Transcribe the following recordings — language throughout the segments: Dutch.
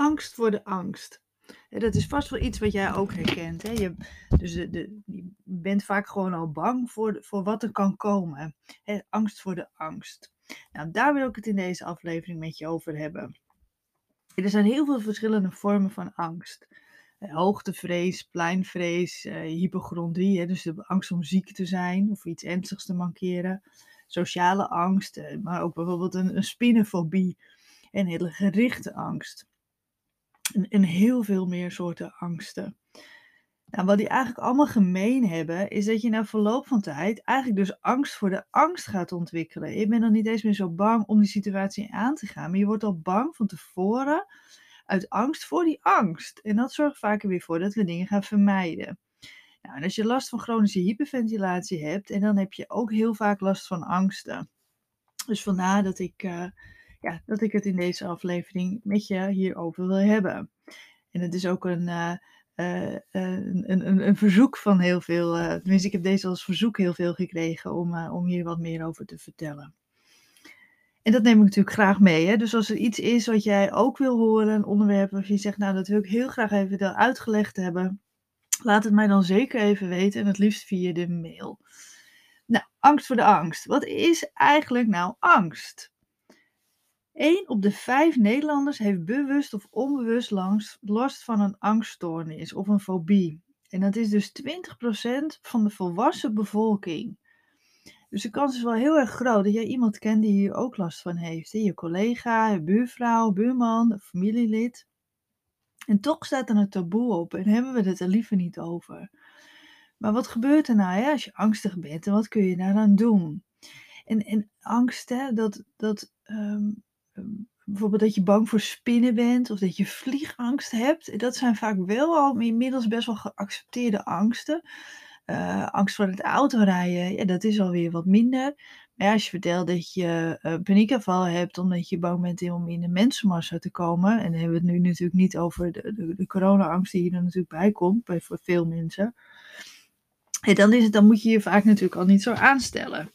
angst voor de angst. Dat is vast wel iets wat jij ook herkent. Hè? Je, dus de, je bent vaak gewoon al bang voor, voor wat er kan komen. Hè? Angst voor de angst. Nou, daar wil ik het in deze aflevering met je over hebben. Er zijn heel veel verschillende vormen van angst. Hoogtevrees, pleinvrees, eh, hypochondrie, hè, dus de angst om ziek te zijn of iets ernstigs te mankeren. Sociale angst, eh, maar ook bijvoorbeeld een, een spinnenfobie en hele gerichte angst. En, en heel veel meer soorten angsten. Nou, wat die eigenlijk allemaal gemeen hebben, is dat je na verloop van tijd eigenlijk dus angst voor de angst gaat ontwikkelen. Je bent dan niet eens meer zo bang om die situatie aan te gaan, maar je wordt al bang van tevoren uit angst voor die angst. En dat zorgt vaak weer voor dat we dingen gaan vermijden. Nou, en als je last van chronische hyperventilatie hebt, en dan heb je ook heel vaak last van angsten. Dus vandaar dat ik, uh, ja, dat ik het in deze aflevering met je hierover wil hebben. En het is ook een, uh, uh, een, een, een, verzoek van heel veel, tenminste ik heb deze als verzoek heel veel gekregen om, om hier wat meer over te vertellen. En dat neem ik natuurlijk graag mee. Hè? Dus als er iets is wat jij ook wil horen, een onderwerp waarvan je zegt, nou dat wil ik heel graag even uitgelegd hebben, laat het mij dan zeker even weten en het liefst via de mail. Nou, angst voor de angst. Wat is eigenlijk nou angst? 1 op de 5 Nederlanders heeft bewust of onbewust last van een angststoornis of een fobie. En dat is dus 20% van de volwassen bevolking. Dus de kans is wel heel erg groot dat jij iemand kent die hier ook last van heeft. Je collega, je buurvrouw, buurman, familielid. En toch staat er een taboe op en hebben we het er liever niet over. Maar wat gebeurt er nou hè, als je angstig bent en wat kun je daaraan doen? En, en angst, hè, dat, dat ehm, bijvoorbeeld dat je bang voor spinnen bent of dat je vliegangst hebt, dat zijn vaak wel al inmiddels best wel geaccepteerde angsten. Uh, angst voor het autorijden, ja, dat is alweer wat minder. Maar als je vertelt dat je uh, hebt omdat je bang bent om in de mensenmassa te komen, en dan hebben we het nu natuurlijk niet over de, de, de corona-angst die hier er natuurlijk bij komt, bij voor veel mensen. Dan, is het, dan moet je je vaak natuurlijk al niet zo aanstellen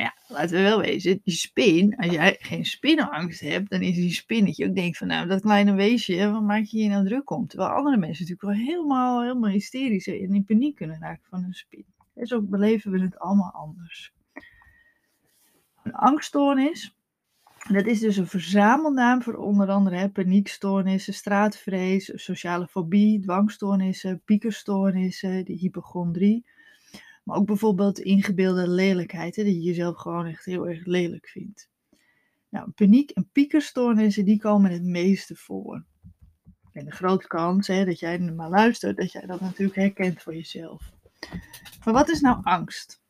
ja, laten we wel wezen, die spin, als jij geen spinnenangst hebt, dan is die spin dat je ook denkt van, nou, dat kleine weesje, wat maak je hier nou druk om? Terwijl andere mensen natuurlijk wel helemaal, helemaal hysterisch en in paniek kunnen raken van een spin. En zo beleven we het allemaal anders. Een angststoornis, dat is dus een verzamelnaam voor onder andere hè, paniekstoornissen, straatvrees, sociale fobie, dwangstoornissen, piekerstoornissen, de hypochondrie maar ook bijvoorbeeld ingebeelde lelijkheid, dat je jezelf gewoon echt heel erg lelijk vindt. Nou, paniek en piekerstoornissen, die komen het meeste voor. En de grote kans hè, dat jij maar luistert, dat jij dat natuurlijk herkent voor jezelf. Maar wat is nou angst?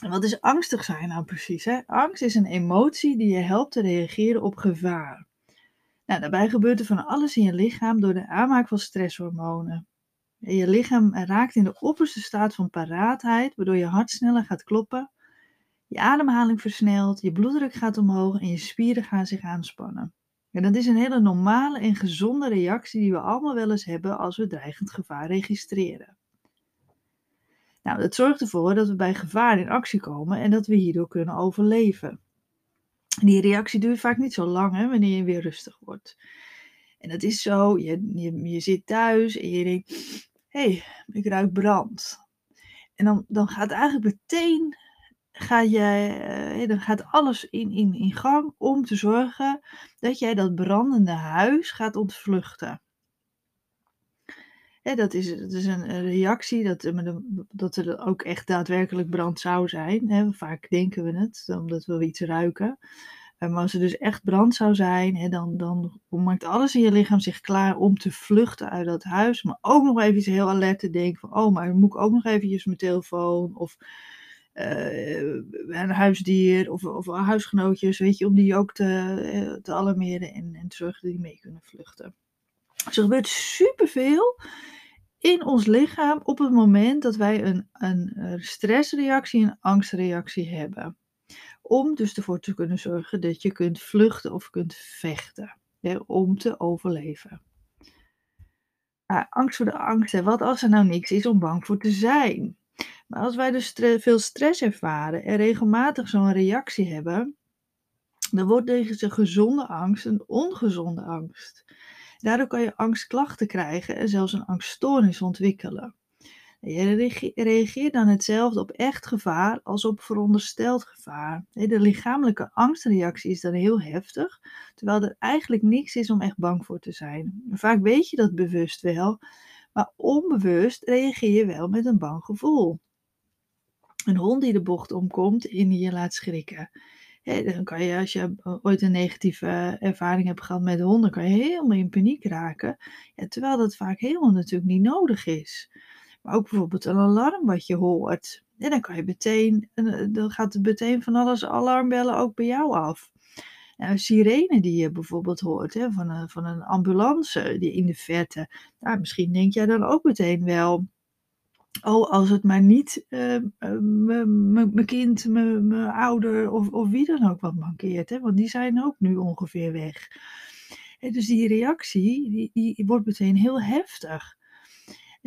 En wat is angstig zijn nou precies? Hè? Angst is een emotie die je helpt te reageren op gevaar. Nou, daarbij gebeurt er van alles in je lichaam door de aanmaak van stresshormonen. Je lichaam raakt in de opperste staat van paraatheid, waardoor je hart sneller gaat kloppen, je ademhaling versnelt, je bloeddruk gaat omhoog en je spieren gaan zich aanspannen. En dat is een hele normale en gezonde reactie die we allemaal wel eens hebben als we dreigend gevaar registreren. Nou, dat zorgt ervoor dat we bij gevaar in actie komen en dat we hierdoor kunnen overleven. Die reactie duurt vaak niet zo lang hè, wanneer je weer rustig wordt. En dat is zo, je, je, je zit thuis en je denkt, hey, ik ruik brand. En dan, dan gaat eigenlijk meteen, ga jij, uh, dan gaat alles in, in, in gang om te zorgen dat jij dat brandende huis gaat ontvluchten. Hè, dat, is, dat is een reactie dat, eh, dat er ook echt daadwerkelijk brand zou zijn. Hè. Vaak denken we het, omdat we iets ruiken. Maar als er dus echt brand zou zijn, hè, dan, dan maakt alles in je lichaam zich klaar om te vluchten uit dat huis. Maar ook nog even heel alert te denken van, oh, maar moet ik ook nog eventjes mijn telefoon of uh, een huisdier of, of huisgenootjes, weet je, om die ook te, eh, te alarmeren en, en zorgen dat die mee kunnen vluchten. Dus er gebeurt superveel in ons lichaam op het moment dat wij een, een stressreactie, een angstreactie hebben om dus ervoor te kunnen zorgen dat je kunt vluchten of kunt vechten. Hè, om te overleven. angst voor de angst. Hè. Wat als er nou niks is om bang voor te zijn? Maar als wij dus veel stress ervaren en regelmatig zo'n reactie hebben, dan wordt deze gezonde angst een ongezonde angst. Daardoor kan je angstklachten krijgen en zelfs een angststoornis ontwikkelen. Je reageert dan hetzelfde op echt gevaar als op verondersteld gevaar. De lichamelijke angstreactie is dan heel heftig, terwijl er eigenlijk niks is om echt bang voor te zijn. Vaak weet je dat bewust wel, maar onbewust reageer je wel met een bang gevoel. Een hond die de bocht omkomt en die je laat schrikken. dan kan je, als je ooit een negatieve ervaring hebt gehad met honden, kan je helemaal in paniek raken. Terwijl dat vaak helemaal natuurlijk niet nodig is. Maar ook bijvoorbeeld een alarm wat je hoort. En dan kan je meteen, eh, dan gaat er meteen van alles alarmbellen ook bij jou af. een sirene die je bijvoorbeeld hoort hè, van, een, van een ambulance die in de verte. Nou, misschien denk jij dan ook meteen wel. Oh, als het maar niet uh, mijn kind, mijn ouder of, of wie dan ook wat mankeert. Hè? Want die zijn ook nu ongeveer weg. Dus die reactie die, die wordt meteen heel heftig.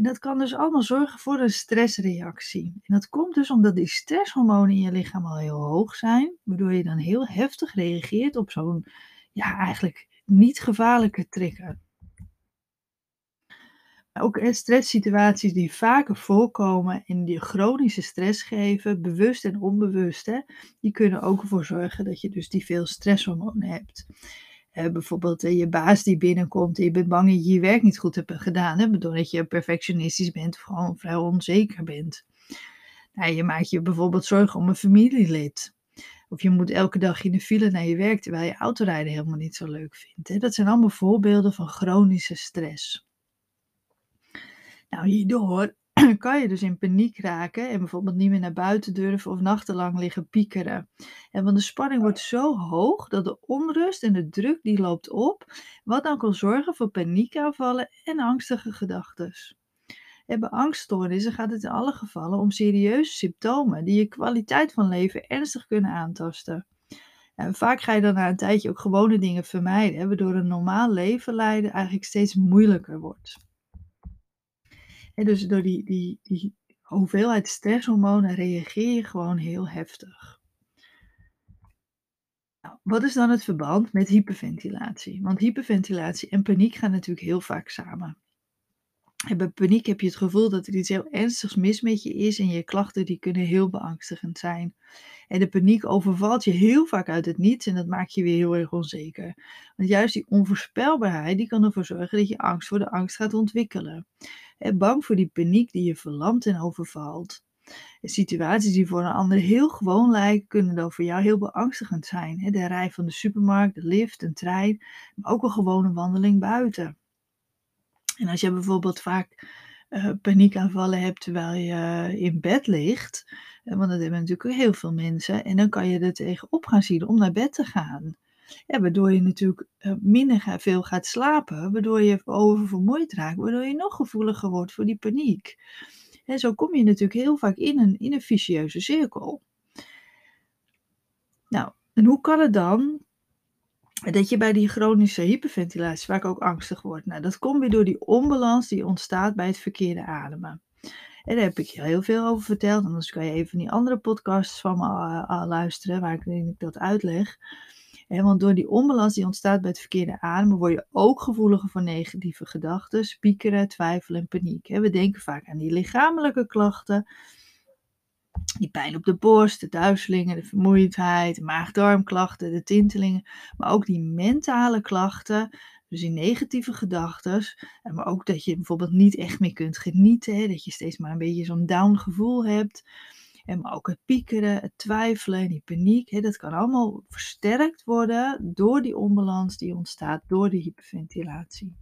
En dat kan dus allemaal zorgen voor een stressreactie. En dat komt dus omdat die stresshormonen in je lichaam al heel hoog zijn, waardoor je dan heel heftig reageert op zo'n, ja, eigenlijk niet gevaarlijke trigger. Ook stresssituaties die vaker voorkomen en die chronische stress geven, bewust en onbewust, hè, die kunnen ook ervoor zorgen dat je dus die veel stresshormonen hebt bijvoorbeeld je baas die binnenkomt en je bent bang dat je je werk niet goed hebt gedaan. Hè, doordat je perfectionistisch bent of gewoon vrij onzeker bent. Nou, je maakt je bijvoorbeeld zorgen om een familielid. Of je moet elke dag in de file naar je werk terwijl je autorijden helemaal niet zo leuk vindt. Hè. Dat zijn allemaal voorbeelden van chronische stress. Nou, hierdoor kan je dus in paniek raken en bijvoorbeeld niet meer naar buiten durven of nachtenlang liggen piekeren. En want de spanning wordt zo hoog dat de onrust en de druk die loopt op, wat dan kan zorgen voor paniekaanvallen en angstige gedachten. En bij angststoornissen gaat het in alle gevallen om serieuze symptomen die je kwaliteit van leven ernstig kunnen aantasten. En vaak ga je dan na een tijdje ook gewone dingen vermijden, waardoor een normaal leven leiden eigenlijk steeds moeilijker wordt. Dus door die, die, die hoeveelheid stresshormonen reageer je gewoon heel heftig. Nou, wat is dan het verband met hyperventilatie? Want hyperventilatie en paniek gaan natuurlijk heel vaak samen. En bij paniek heb je het gevoel dat er iets heel ernstigs mis met je is en je klachten die kunnen heel beangstigend zijn. En de paniek overvalt je heel vaak uit het niets en dat maakt je weer heel erg onzeker. Want juist die onvoorspelbaarheid die kan ervoor zorgen dat je angst voor de angst gaat ontwikkelen. Bang voor die paniek die je verlamt en overvalt. Situaties die voor een ander heel gewoon lijken, kunnen dan voor jou heel beangstigend zijn. De rij van de supermarkt, de lift, een trein, maar ook een gewone wandeling buiten. En als je bijvoorbeeld vaak uh, paniekaanvallen hebt terwijl je in bed ligt, eh, want dat hebben natuurlijk heel veel mensen, en dan kan je er tegenop gaan zien om naar bed te gaan. Ja, waardoor je natuurlijk uh, minder veel gaat slapen, waardoor je oververmoeid raakt, waardoor je nog gevoeliger wordt voor die paniek. En zo kom je natuurlijk heel vaak in een, in een vicieuze cirkel. Nou, en hoe kan het dan dat je bij die chronische hyperventilatie vaak ook angstig wordt. Nou, dat komt weer door die onbalans die ontstaat bij het verkeerde ademen. En daar heb ik je heel veel over verteld. Anders kan je even die andere podcasts van me uh, luisteren, waar ik dat uitleg. Want door die onbalans die ontstaat bij het verkeerde ademen, word je ook gevoeliger voor negatieve gedachten, piekeren, twijfelen en paniek. We denken vaak aan die lichamelijke klachten, die pijn op de borst, de duizelingen, de vermoeidheid, maag-darmklachten, de tintelingen, maar ook die mentale klachten, dus die negatieve gedachten, maar ook dat je bijvoorbeeld niet echt meer kunt genieten, dat je steeds maar een beetje zo'n down gevoel hebt. En maar ook het piekeren, het twijfelen, die paniek, hè, dat kan allemaal versterkt worden door die onbalans die ontstaat door de hyperventilatie.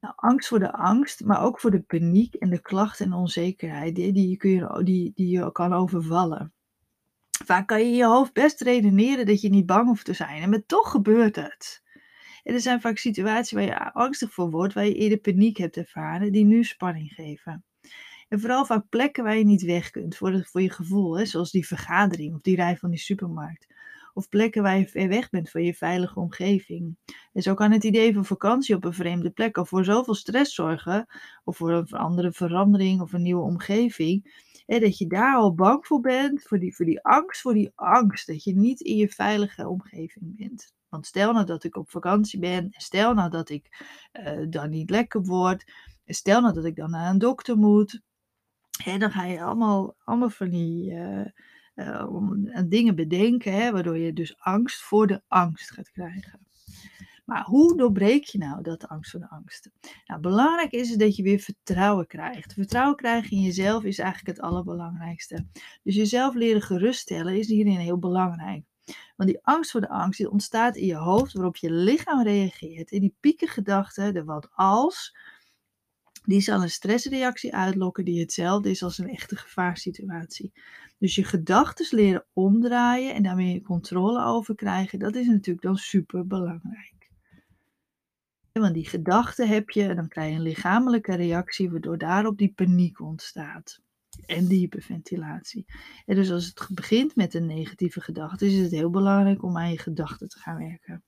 Nou, angst voor de angst, maar ook voor de paniek en de klachten en onzekerheid die, die, kun je, die, die je kan overvallen. Vaak kan je in je hoofd best redeneren dat je niet bang hoeft te zijn, maar toch gebeurt het. En er zijn vaak situaties waar je angstig voor wordt, waar je eerder paniek hebt ervaren, die nu spanning geven. En vooral vaak plekken waar je niet weg kunt voor, voor je gevoel, hè, zoals die vergadering of die rij van die supermarkt of plekken waar je ver weg bent van je veilige omgeving. En zo kan het idee van vakantie op een vreemde plek al voor zoveel stress zorgen, of voor een andere verandering of een nieuwe omgeving, hè, dat je daar al bang voor bent, voor die, voor die angst, voor die angst, dat je niet in je veilige omgeving bent. Want stel nou dat ik op vakantie ben, en stel nou dat ik uh, dan niet lekker word, stel nou dat ik dan naar een dokter moet, hè, dan ga je allemaal, allemaal van die uh, uh, dingen bedenken, hè, waardoor je dus angst voor de angst gaat krijgen. Maar hoe doorbreek je nou dat angst voor de angst? Nou, belangrijk is dat je weer vertrouwen krijgt. Vertrouwen krijgen in jezelf is eigenlijk het allerbelangrijkste. Dus jezelf leren geruststellen is hierin heel belangrijk. Want die angst voor de angst die ontstaat in je hoofd waarop je lichaam reageert. En die piekengedachten, de wat als, die zal een stressreactie uitlokken die hetzelfde is als een echte gevaarsituatie. Dus je gedachten leren omdraaien en daarmee controle over krijgen, dat is natuurlijk dan super belangrijk. Want die gedachten heb je en dan krijg je een lichamelijke reactie, waardoor daarop die paniek ontstaat. En die hyperventilatie. En dus als het begint met een negatieve gedachte, is het heel belangrijk om aan je gedachten te gaan werken.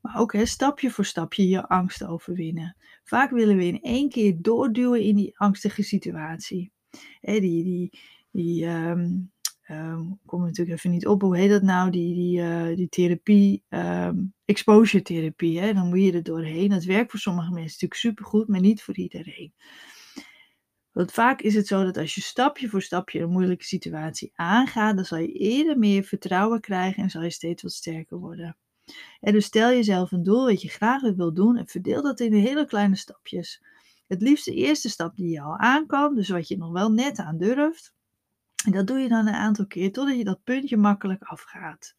Maar ook hè, stapje voor stapje je angst overwinnen. Vaak willen we in één keer doorduwen in die angstige situatie. Hè, die, die, die, um, kom natuurlijk even niet op, hoe heet dat nou, die, die, uh, die therapie, um, exposure therapie, hè? dan moet je er doorheen. Dat werkt voor sommige mensen natuurlijk supergoed, maar niet voor iedereen. Want vaak is het zo dat als je stapje voor stapje een moeilijke situatie aangaat, dan zal je eerder meer vertrouwen krijgen en zal je steeds wat sterker worden. En dus stel jezelf een doel wat je graag wil doen en verdeel dat in hele kleine stapjes. Het liefst de eerste stap die je al aan kan, dus wat je nog wel net aan durft. En dat doe je dan een aantal keer totdat je dat puntje makkelijk afgaat.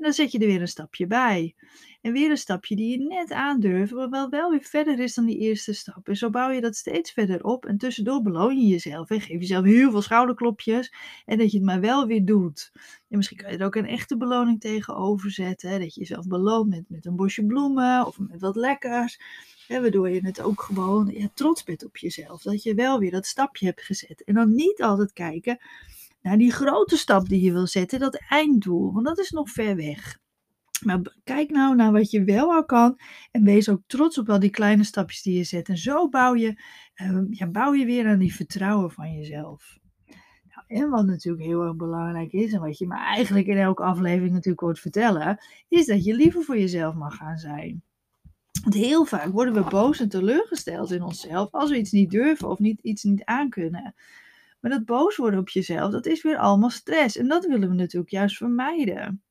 En dan zet je er weer een stapje bij. En weer een stapje die je net aandurft, maar wel, wel weer verder is dan die eerste stap. En zo bouw je dat steeds verder op. En tussendoor beloon je jezelf. En geef jezelf heel veel schouderklopjes. En dat je het maar wel weer doet. En misschien kan je er ook een echte beloning tegenover zetten. Dat je jezelf beloont met, met een bosje bloemen of met wat lekkers. Waardoor je het ook gewoon ja, trots bent op jezelf. Dat je wel weer dat stapje hebt gezet. En dan niet altijd kijken naar die grote stap die je wil zetten, dat einddoel. Want dat is nog ver weg. Maar kijk nou naar wat je wel al kan en wees ook trots op al die kleine stapjes die je zet. En zo bouw je, uh, ja, bouw je weer aan die vertrouwen van jezelf. Nou, en wat natuurlijk heel erg belangrijk is, en wat je me eigenlijk in elke aflevering natuurlijk hoort vertellen, is dat je liever voor jezelf mag gaan zijn. Want heel vaak worden we boos en teleurgesteld in onszelf als we iets niet durven of niet, iets niet aankunnen. Maar dat boos worden op jezelf, dat is weer allemaal stress. En dat willen we natuurlijk juist vermijden.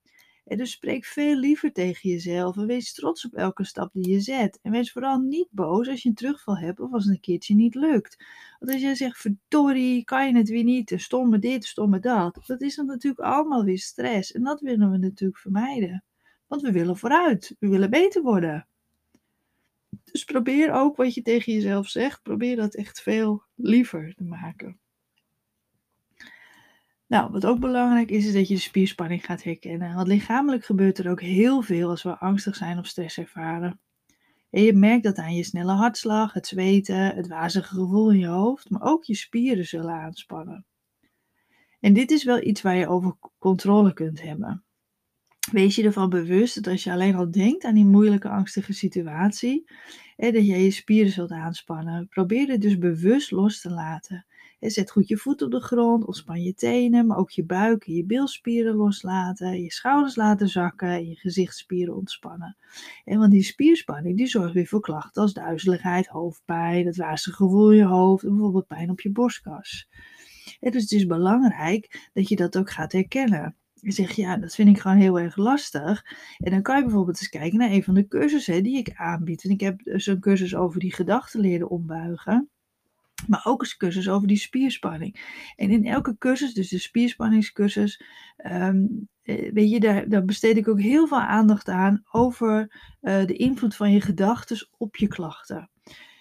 En dus spreek veel liever tegen jezelf en wees trots op elke stap die je zet. En wees vooral niet boos als je een terugval hebt of als het een keertje niet lukt. Want als je zegt, verdorie, kan je het weer niet, stomme dit, stomme dat. Dat is dan natuurlijk allemaal weer stress. En dat willen we natuurlijk vermijden. Want we willen vooruit, we willen beter worden. Dus probeer ook wat je tegen jezelf zegt, probeer dat echt veel liever te maken. Nou, wat ook belangrijk is, is dat je de spierspanning gaat herkennen. Want lichamelijk gebeurt er ook heel veel als we angstig zijn of stress ervaren. En je merkt dat aan je snelle hartslag, het zweten, het wazige gevoel in je hoofd, maar ook je spieren zullen aanspannen. En dit is wel iets waar je over controle kunt hebben. Wees je ervan bewust dat als je alleen al denkt aan die moeilijke, angstige situatie, dat jij je spieren zult aanspannen. Probeer het dus bewust los te laten. Zet goed je voet op de grond, ontspan je tenen, maar ook je buik en je bilspieren loslaten, je schouders laten zakken en je gezichtsspieren ontspannen. En want die spierspanning die zorgt weer voor klachten als duizeligheid, hoofdpijn, het wazige gevoel in je hoofd en bijvoorbeeld pijn op je borstkas. Dus het is belangrijk dat je dat ook gaat herkennen. Je zegt, ja, dat vind ik gewoon heel erg lastig. En dan kan je bijvoorbeeld eens kijken naar een van de cursussen die ik aanbied. En ik heb zo'n cursus over die gedachten leren ombuigen. Maar ook eens cursus over die spierspanning. En in elke cursus, dus de spierspanningscursus, um, weet je, daar, daar, besteed ik ook heel veel aandacht aan over uh, de invloed van je gedachten op je klachten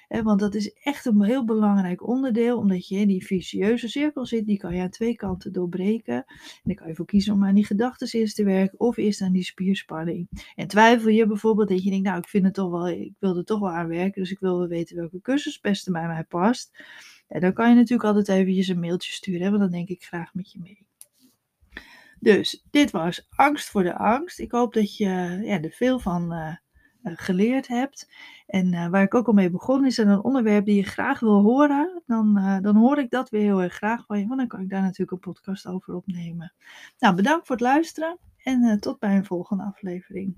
want dat is echt een heel belangrijk onderdeel, omdat je in die vicieuze cirkel zit, die kan je aan twee kanten doorbreken. En dan kan je voor kiezen om aan die gedachten eerst te werken of eerst aan die spierspanning. En twijfel je bijvoorbeeld dat je denkt, nou ik vind het toch wel, ik wil er toch wel aan werken, dus ik wil wel weten welke cursus het beste bij mij past. En dan kan je natuurlijk altijd eventjes een mailtje sturen, want dan denk ik graag met je mee. Dus dit was angst voor de angst. Ik hoop dat je ja, er veel van uh, geleerd hebt. En uh, waar ik ook al mee begon is er een onderwerp die je graag wil horen, dan, uh, dan hoor ik dat weer heel erg graag van je, want dan kan ik daar natuurlijk een podcast over opnemen. Nou, bedankt voor het luisteren En tot bij een volgende aflevering.